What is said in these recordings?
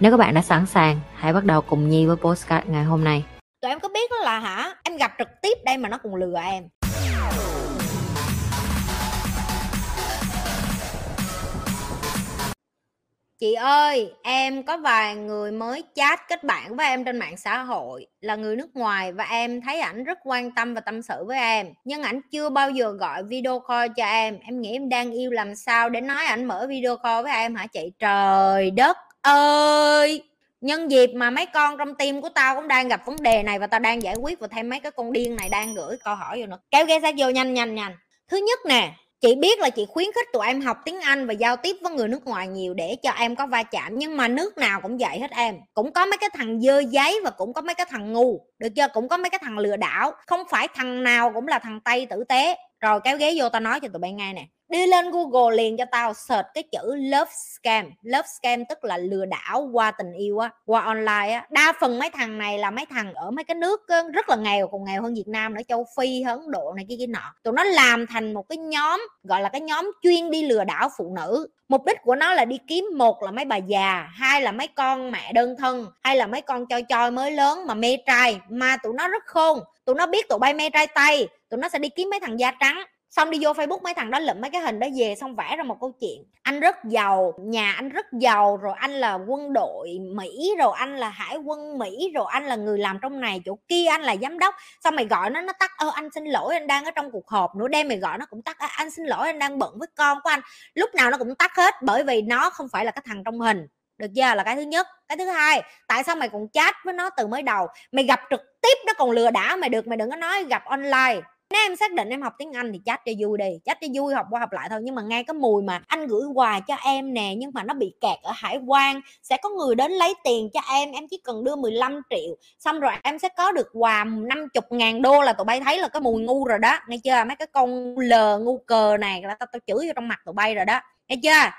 Nếu các bạn đã sẵn sàng, hãy bắt đầu cùng Nhi với postcard ngày hôm nay. tụi em có biết đó là hả em gặp trực tiếp đây mà nó còn lừa em Chị ơi, em có vài người mới chat kết bạn với em trên mạng xã hội là người nước ngoài và em thấy ảnh rất quan tâm và tâm sự với em. Nhưng ảnh chưa bao giờ gọi video call cho em. Em nghĩ em đang yêu làm sao để nói ảnh mở video call với em hả chị? Trời đất ơi! Nhân dịp mà mấy con trong tim của tao cũng đang gặp vấn đề này và tao đang giải quyết và thêm mấy cái con điên này đang gửi câu hỏi vô nữa. Kéo ghé sát vô nhanh nhanh nhanh. Thứ nhất nè, chị biết là chị khuyến khích tụi em học tiếng anh và giao tiếp với người nước ngoài nhiều để cho em có va chạm nhưng mà nước nào cũng vậy hết em cũng có mấy cái thằng dơ giấy và cũng có mấy cái thằng ngu được chưa cũng có mấy cái thằng lừa đảo không phải thằng nào cũng là thằng tây tử tế rồi kéo ghế vô tao nói cho tụi bay nghe nè đi lên google liền cho tao, search cái chữ love scam. Love scam tức là lừa đảo qua tình yêu á, qua online á. Đa phần mấy thằng này là mấy thằng ở mấy cái nước rất là nghèo, còn nghèo hơn việt nam nữa, châu phi, ấn độ này kia kia nọ. Tụi nó làm thành một cái nhóm, gọi là cái nhóm chuyên đi lừa đảo phụ nữ. Mục đích của nó là đi kiếm một là mấy bà già, hai là mấy con mẹ đơn thân hay là mấy con choi choi mới lớn mà mê trai. Mà tụi nó rất khôn. Tụi nó biết tụi bay mê trai tây tụi nó sẽ đi kiếm mấy thằng da trắng xong đi vô facebook mấy thằng đó lụm mấy cái hình đó về xong vẽ ra một câu chuyện. Anh rất giàu, nhà anh rất giàu, rồi anh là quân đội mỹ, rồi anh là hải quân mỹ, rồi anh là người làm trong này, chỗ kia anh là giám đốc. Xong mày gọi nó nó tắt, ơ, anh xin lỗi, anh đang ở trong cuộc họp nữa. Đêm mày gọi nó cũng tắt anh xin lỗi, anh đang bận với con của anh. Lúc nào nó cũng tắt hết, bởi vì nó không phải là cái thằng trong hình. Được chưa? Là cái thứ nhất. Cái thứ hai, tại sao mày còn chat với nó từ mới đầu? Mày gặp trực tiếp nó còn lừa đảo mày được, mày đừng có nói gặp online nếu em xác định em học tiếng Anh thì chat cho vui đi chat cho vui học qua học lại thôi. Nhưng mà ngay cái mùi mà anh gửi quà cho em nè, nhưng mà nó bị kẹt ở hải quan, sẽ có người đến lấy tiền cho em em chỉ cần đưa 15 triệu, xong rồi em sẽ có được quà 50 ngàn đô là tụi bay thấy là cái mùi ngu rồi đó. Nghe chưa? Mấy cái con lờ ngu cờ này là tao tao chửi vô trong mặt tụi bay rồi đó. Nghe chưa?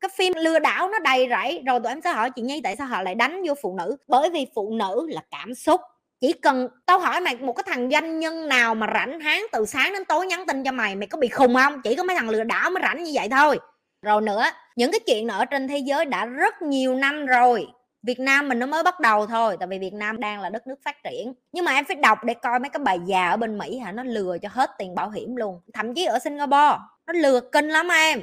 Cái phim lừa đảo nó đầy rẫy, rồi tụi em sẽ hỏi chị nhi tại sao họ lại đánh vô phụ nữ? Bởi vì phụ nữ là cảm xúc chỉ cần tao hỏi mày một cái thằng doanh nhân nào mà rảnh háng từ sáng đến tối nhắn tin cho mày mày có bị khùng không? Chỉ có mấy thằng lừa đảo mới rảnh như vậy thôi. Rồi nữa, những cái chuyện ở trên thế giới đã rất nhiều năm rồi. Việt Nam mình nó mới bắt đầu thôi, tại vì Việt Nam đang là đất nước phát triển. Nhưng mà em phải đọc để coi mấy cái bà già ở bên Mỹ hả? Nó lừa cho hết tiền bảo hiểm luôn. Thậm chí ở Singapore, nó lừa kinh lắm em.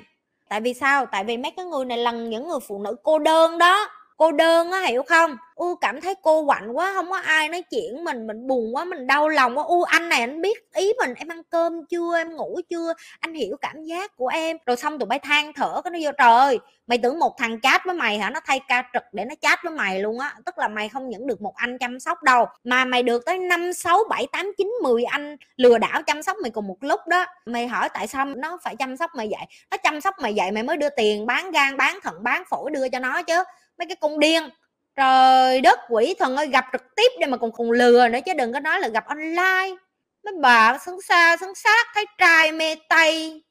Tại vì sao? Tại vì mấy cái người này là những người phụ nữ cô đơn đó cô đơn á, hiểu không? U cảm thấy cô quạnh quá, không có ai nói chuyện mình mình buồn quá, mình đau lòng quá. U, anh này anh biết ý mình, em ăn cơm chưa, em ngủ chưa? Anh hiểu cảm giác của em. Rồi xong tụi bay than thở, cái nó vô, trời ơi, mày tưởng một thằng chat với mày hả? Nó thay ca trực để nó chat với mày luôn á. Tức là mày không những được một anh chăm sóc đâu, mà mày được tới năm, sáu, bảy, tám, chín, mười anh lừa đảo chăm sóc mày cùng một lúc đó. Mày hỏi tại sao nó phải chăm sóc mày vậy? Nó chăm sóc mày vậy mày mới đưa tiền bán gan, bán thận, bán phổi đưa cho nó chứ mấy cái con điên. Trời đất quỷ thần ơi gặp trực tiếp đây mà còn còn lừa nữa chứ đừng có nói là gặp online. Mấy bà xứng xa xứng xác thấy trai mê tay,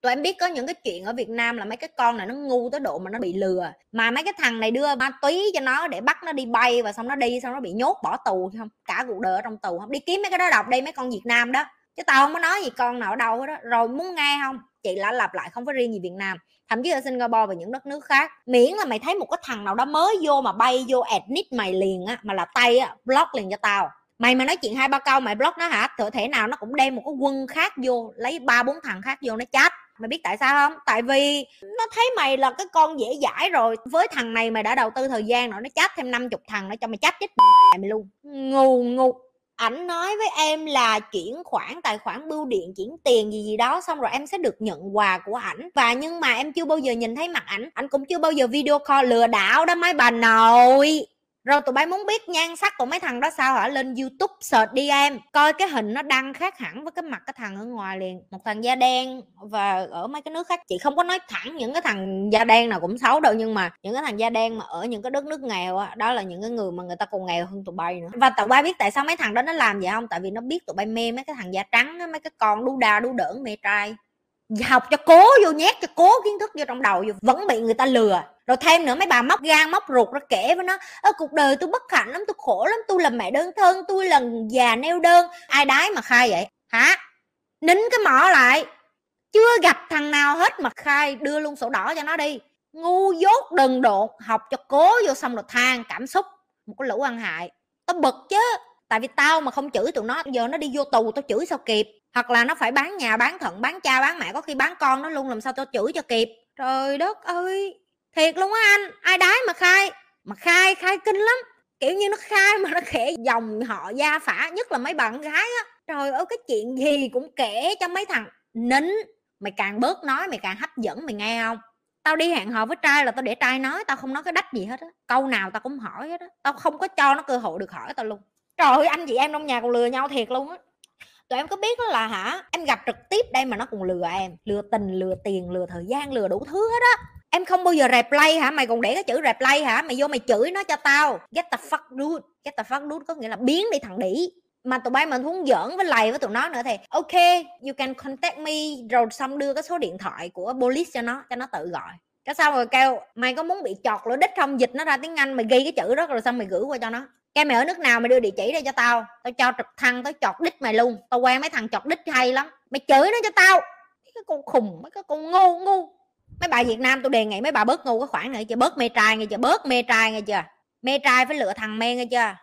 tụi em biết có những cái chuyện ở Việt Nam là mấy cái con này nó ngu tới độ mà nó bị lừa. Mà mấy cái thằng này đưa ma túy cho nó để bắt nó đi bay và xong nó đi xong nó bị nhốt bỏ tù không? Cả cuộc đời ở trong tù không? Đi kiếm mấy cái đó đọc đây mấy con Việt Nam đó chứ tao không có nói gì con nào ở đâu đó rồi muốn nghe không chị đã lặp lại không có riêng gì Việt Nam. Thậm chí ở Singapore và những đất nước khác. Miễn là mày thấy một cái thằng nào đó mới vô mà bay vô admit mày liền á, mà là tay á, block liền cho tao. Mày mà nói chuyện hai ba câu mày block nó hả? Tự thể nào nó cũng đem một cái quân khác vô, lấy ba bốn thằng khác vô nó chat mày biết tại sao không tại vì nó thấy mày là cái con dễ dãi rồi. Với thằng này mày đã đầu tư thời gian rồi, nó chát thêm 50 thằng nó cho mày chát chết mày luôn. Ngu ngu ảnh nói với em là chuyển khoản, tài khoản bưu điện, chuyển tiền gì gì đó, xong rồi em sẽ được nhận quà của ảnh. Và nhưng mà em chưa bao giờ nhìn thấy mặt ảnh ảnh cũng chưa bao giờ video call lừa đảo đó mấy bà nội rồi tụi bay muốn biết nhan sắc của mấy thằng đó sao hả? Lên youtube search đi em. Coi cái hình nó đăng khác hẳn với cái mặt cái thằng ở ngoài liền. Một thằng da đen và ở mấy cái nước khác. Chị không có nói thẳng những cái thằng da đen nào cũng xấu đâu nhưng mà những cái thằng da đen mà ở những cái đất nước nghèo á đó là những cái người mà người ta còn nghèo hơn tụi bay nữa. Và tụi bay biết tại sao mấy thằng đó nó làm vậy không? Tại vì nó biết tụi bay mê mấy cái thằng da trắng á, mấy cái con đu đà đu đỡn mê trai học cho cố vô nhét, cho cố kiến thức vô trong đầu vô, vẫn bị người ta lừa. Rồi thêm nữa, mấy bà móc gan, móc ruột ra kể với nó, ơ, cuộc đời tôi bất hạnh lắm, tôi khổ lắm, tôi là mẹ đơn thân, tôi là già neo đơn. Ai đái mà khai vậy? Hả? Nín cái mỏ lại. Chưa gặp thằng nào hết mà khai, đưa luôn sổ đỏ cho nó đi. Ngu dốt đần độn, học cho cố vô xong rồi than cảm xúc. Một cái lũ ăn hại. Tao bực chứ tại vì tao mà không chửi tụi nó, giờ nó đi vô tù tao chửi sao kịp? Hoặc là nó phải bán nhà, bán thận, bán cha, bán mẹ, có khi bán con nó luôn, làm sao tao chửi cho kịp? Trời đất ơi! Thiệt luôn á anh! Ai đái mà khai? Mà khai khai kinh lắm! Kiểu như nó khai mà nó kể dòng họ gia phả, nhất là mấy bạn gái á. Trời ơi, cái chuyện gì cũng kể cho mấy thằng nín. Mày càng bớt nói, mày càng hấp dẫn, mày nghe không? Tao đi hẹn hò với trai là tao để trai nói, tao không nói cái đách gì hết á. Câu nào tao cũng hỏi hết á. Tao không có cho nó cơ hội được hỏi tao luôn trời ơi, anh chị em trong nhà còn lừa nhau thiệt luôn á. Tụi em có biết là hả, em gặp trực tiếp đây mà nó còn lừa em, lừa tình, lừa tiền, lừa thời gian, lừa đủ thứ hết á. Em không bao giờ replay hả? Mày còn để cái chữ replay hả? Mày vô mày chửi nó cho tao. Get the fuck dude. Get the fuck dude có nghĩa là biến đi thằng đĩ. Mà tụi bay mình muốn giỡn với lầy với tụi nó nữa thì, ok, you can contact me. Rồi xong đưa cái số điện thoại của police cho nó cho nó tự gọi. Cái sao rồi kêu, mày có muốn bị chọt lỗ đích không? Dịch nó ra tiếng anh, mày ghi cái chữ đó rồi xong mày gửi qua cho nó cái mày ở nước nào mày đưa địa chỉ đây cho tao. Tao cho trực thăng, tao chọt đít mày luôn. Tao quen mấy thằng chọt đít hay lắm. Mày chửi nó cho tao. Mấy cái con khùng, mấy cái con ngu ngu. Mấy bà việt nam tôi đề nghị mấy bà bớt ngu cái khoản này chưa bớt mê trai nghe chưa? Bớt mê trai nghe chưa? Mê trai phải lựa thằng mê nghe chưa?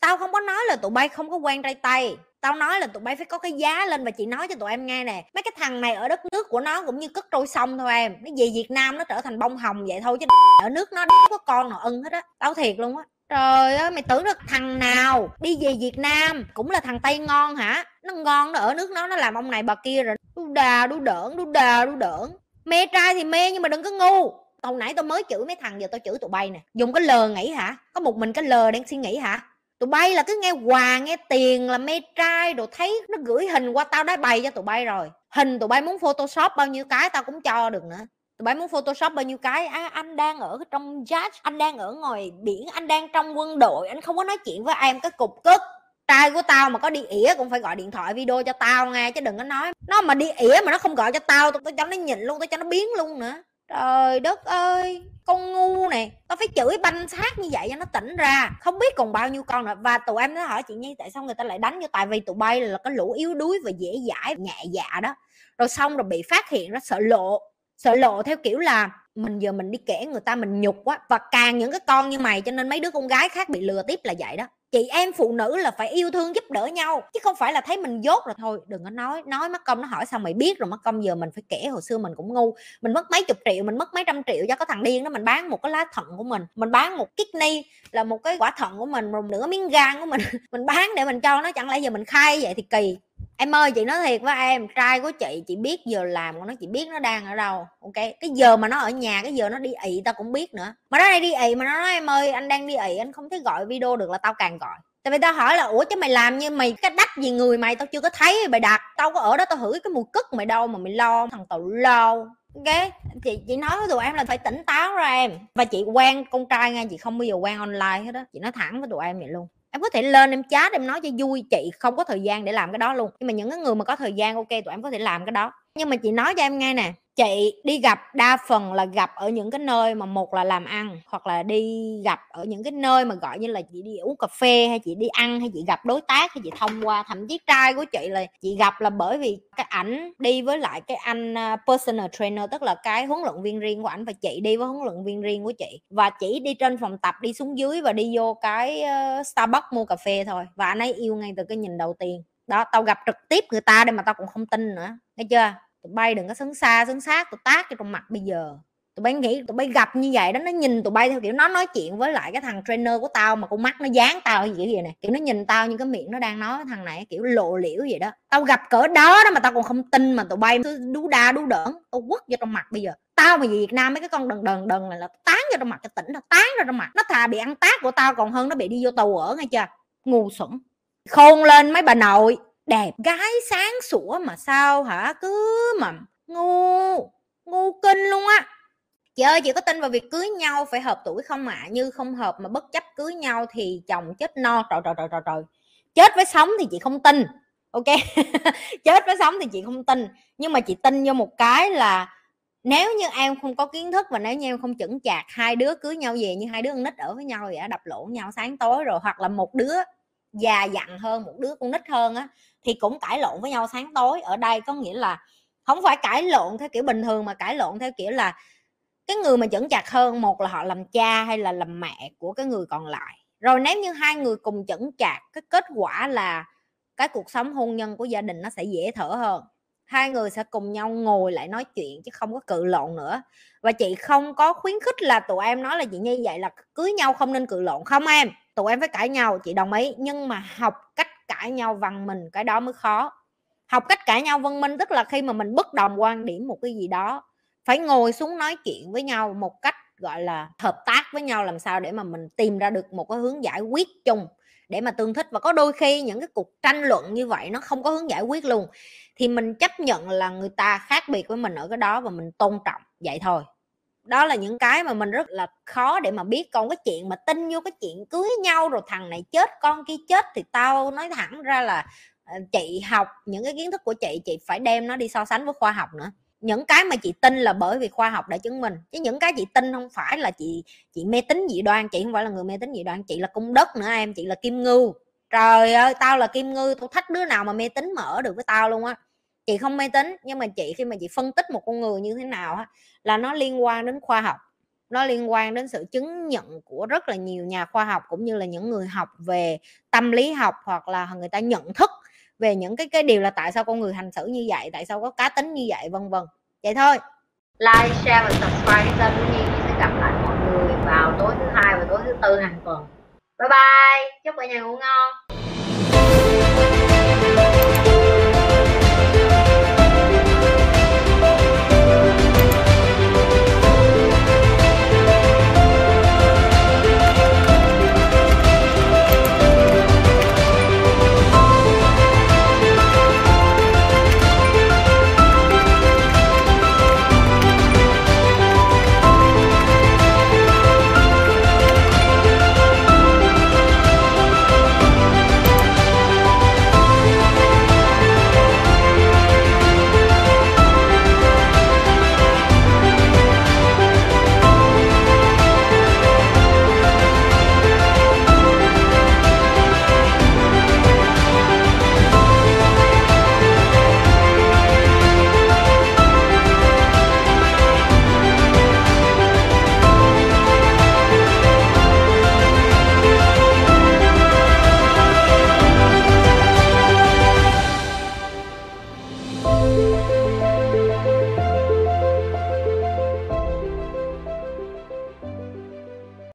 Tao không có nói là tụi bay không có quen trai tay. Tao nói là tụi bay phải có cái giá lên và chị nói cho tụi em nghe nè. Mấy cái thằng này ở đất nước của nó cũng như cất trôi sông thôi em. Nó về việt nam nó trở thành bông hồng vậy thôi chứ ở nước nó có con nào ưng hết á. Tao thiệt luôn á trời ơi, mày tưởng được thằng nào đi về việt nam cũng là thằng tây ngon hả? Nó ngon, nó ở nước nó nó làm ông này bà kia rồi. Đu đà, đu đỡn, đu đà, đu đỡn. Mê trai thì mê nhưng mà đừng có ngu. Hồi nãy tao mới chửi mấy thằng, giờ tao chửi tụi bay nè. Dùng cái lờ nghĩ hả? Có một mình cái lờ đang suy nghĩ hả? Tụi bay là cứ nghe quà, nghe tiền, là mê trai đồ thấy nó gửi hình qua tao đã bày cho tụi bay rồi. Hình tụi bay muốn photoshop bao nhiêu cái tao cũng cho được nữa tụi bay muốn photoshop bao nhiêu cái? À, anh đang ở trong judge anh đang ở ngoài biển anh đang trong quân đội anh không có nói chuyện với em cái cục cất trai của tao mà có đi ỉa cũng phải gọi điện thoại video cho tao nghe chứ đừng có nói. Nó mà đi ỉa mà nó không gọi cho tao tao cho nó nhìn luôn tao cho nó biến luôn nữa. Trời đất ơi! Con ngu này tao phải chửi banh xác như vậy cho nó tỉnh ra. Không biết còn bao nhiêu con nữa. Và tụi em nó hỏi chị nhi tại sao người ta lại đánh cho tại vì tụi bay là cái lũ yếu đuối và dễ dãi nhẹ dạ đó. Rồi xong rồi bị phát hiện ra sợ lộ sợ lộ theo kiểu là mình giờ mình đi kể người ta mình nhục quá và càng những cái con như mày cho nên mấy đứa con gái khác bị lừa tiếp là vậy đó. Chị em phụ nữ là phải yêu thương giúp đỡ nhau, chứ không phải là thấy mình dốt rồi thôi, đừng có nói nói mất công, nó hỏi sao mày biết rồi mất công giờ mình phải kể, hồi xưa mình cũng ngu, mình mất mấy chục triệu, mình mất mấy trăm triệu cho có thằng điên đó, mình bán một cái lá thận của mình mình bán một kidney là một cái quả thận của mình, một nửa miếng gan của mình mình bán để mình cho nó, chẳng lẽ giờ mình khai vậy thì kỳ em ơi, chị nói thiệt với em, trai của chị chị biết giờ làm của nó, chị biết nó đang ở đâu, ok? Cái giờ mà nó ở nhà, cái giờ nó đi ị, tao cũng biết nữa. Mà nó đây đi ị mà nó nói, em ơi, anh đang đi ị, anh không thấy gọi video được là tao càng gọi. Tại vì tao hỏi là, ủa, chứ mày làm như mày, cái đách gì người mày? Tao chưa có thấy mày đặt, tao có ở đó tao hửi cái mùi cất mày đâu mà mày lo, thằng tao lo ok? Chị chị nói với tụi em là phải tỉnh táo ra em. Và chị quen con trai nha, chị không bao giờ quen online hết đó chị nói thẳng với tụi em vậy luôn em có thể lên em chat em nói cho vui, chị không có thời gian để làm cái đó luôn. Nhưng mà những cái người mà có thời gian, ok, tụi em có thể làm cái đó. Nhưng mà chị nói cho em nghe nè chị đi gặp đa phần là gặp ở những cái nơi mà một là làm ăn, hoặc là đi gặp ở những cái nơi mà, gọi như là, chị đi uống cà phê hay chị đi ăn hay chị gặp đối tác hay chị thông qua thậm chí trai của chị là chị gặp là bởi vì cái ảnh đi với lại cái anh à, personal trainer, tức là cái huấn luyện viên riêng của ảnh và chị đi với huấn luyện viên riêng của chị. Và chỉ đi trên phòng tập, đi xuống dưới và đi vô cái ờ, Starbucks mua cà phê thôi. Và anh ấy yêu ngay từ cái nhìn đầu tiên. Đó, tao gặp trực tiếp người ta đây mà tao cũng không tin nữa. Nghe chưa? Tụi bay đừng có sấn xa sấn sát tụi tác cho trong mặt bây giờ. Tụi bay nghĩ, tụi bay gặp như vậy đó, nó nhìn tụi bay theo kiểu nó nói chuyện với lại cái thằng trainer của tao mà con mắt nó dán tao hay gì vậy nè. Kiểu nó nhìn tao như cái miệng nó đang nói, thằng này kiểu lộ liễu vậy đó. Tao gặp cỡ đó đó mà tao còn không tin mà tụi bay đú đa đú đỡn tao quất vô trong mặt bây giờ. Tao mà về Việt Nam mấy cái con đần đần đần này là tán vô trong mặt cho tỉnh, nó tán ra trong mặt. Nó thà bị ăn tác của tao còn hơn nó bị đi vô tù ở nghe chưa? Ngu xuẩn. Khôn lên mấy bà nội đẹp gái sáng sủa mà sao hả? Cứ mà ngu ngu kinh luôn á. Chị ơi, chị có tin vào việc cưới nhau phải hợp tuổi không ạ? À? như không hợp mà bất chấp cưới nhau thì chồng chết no. Trời trời trời trời trời. Chết với sống thì chị không tin, ok? Chết với sống thì chị không tin. Nhưng mà chị tin vô một cái là nếu như em không có kiến thức và nếu như em không chững chạc, hai đứa cưới nhau về như hai đứa con nít ở với nhau vậy đập lộn nhau sáng tối rồi, hoặc là một đứa già dặn hơn, một đứa con nít hơn á, thì cũng cãi lộn với nhau sáng tối. Ở đây có nghĩa là không phải cãi lộn theo kiểu bình thường, mà cãi lộn theo kiểu là cái người mà chững chạc hơn, một là họ làm cha hay là làm mẹ của cái người còn lại. Rồi nếu như hai người cùng chững chạc, cái kết quả là cái cuộc sống hôn nhân của gia đình nó sẽ dễ thở hơn. Hai người sẽ cùng nhau ngồi lại nói chuyện chứ không có cự lộn nữa. Và chị không có khuyến khích là tụi em nói là chị như vậy là cưới nhau không nên cự lộn không em? Tụi em phải cãi nhau, chị đồng ý. Nhưng mà học cách cãi nhau văn minh, cái đó mới khó. Học cách cãi nhau văn minh tức là khi mà mình bất đồng quan điểm một cái gì đó, phải ngồi xuống nói chuyện với nhau một cách, gọi là, hợp tác với nhau làm sao để mà mình tìm ra được một cái hướng giải quyết chung, để mà tương thích. Và có đôi khi những cái cuộc tranh luận như vậy nó không có hướng giải quyết luôn, thì mình chấp nhận là người ta khác biệt với mình ở cái đó và mình tôn trọng. Vậy thôi đó là những cái mà mình rất là khó để mà biết còn cái chuyện mà tin vô cái chuyện cưới nhau rồi thằng này chết, con kia chết thì tao nói thẳng ra là ờ, chị học những cái kiến thức của chị chị phải đem nó đi so sánh với khoa học nữa. Những cái mà chị tin là bởi vì khoa học đã chứng minh, chứ những cái chị tin không phải là chị chị mê tín dị đoan, chị không phải là người mê tín dị đoan, chị là cung đất nữa em, chị là kim ngưu. Trời ơi, tao là kim ngưu, tao thách đứa nào mà mê tín mà ở được với tao luôn á chị không mê tín, nhưng mà chị, khi mà chị phân tích một con người như thế nào á, là nó liên quan đến khoa học, nó liên quan đến sự chứng nhận của rất là nhiều nhà khoa học, cũng như là những người học về tâm lý học, hoặc là người ta nhận thức về những cái cái điều là tại sao con người hành xử như vậy, tại sao có cá tính như vậy, vân vân. Vậy thôi. Like, share và subscribe kênh của Nhi. Sẽ gặp lại mọi người vào tối thứ hai và tối thứ tư hàng tuần. Bye bye. Chúc cả nhà ngủ ngon.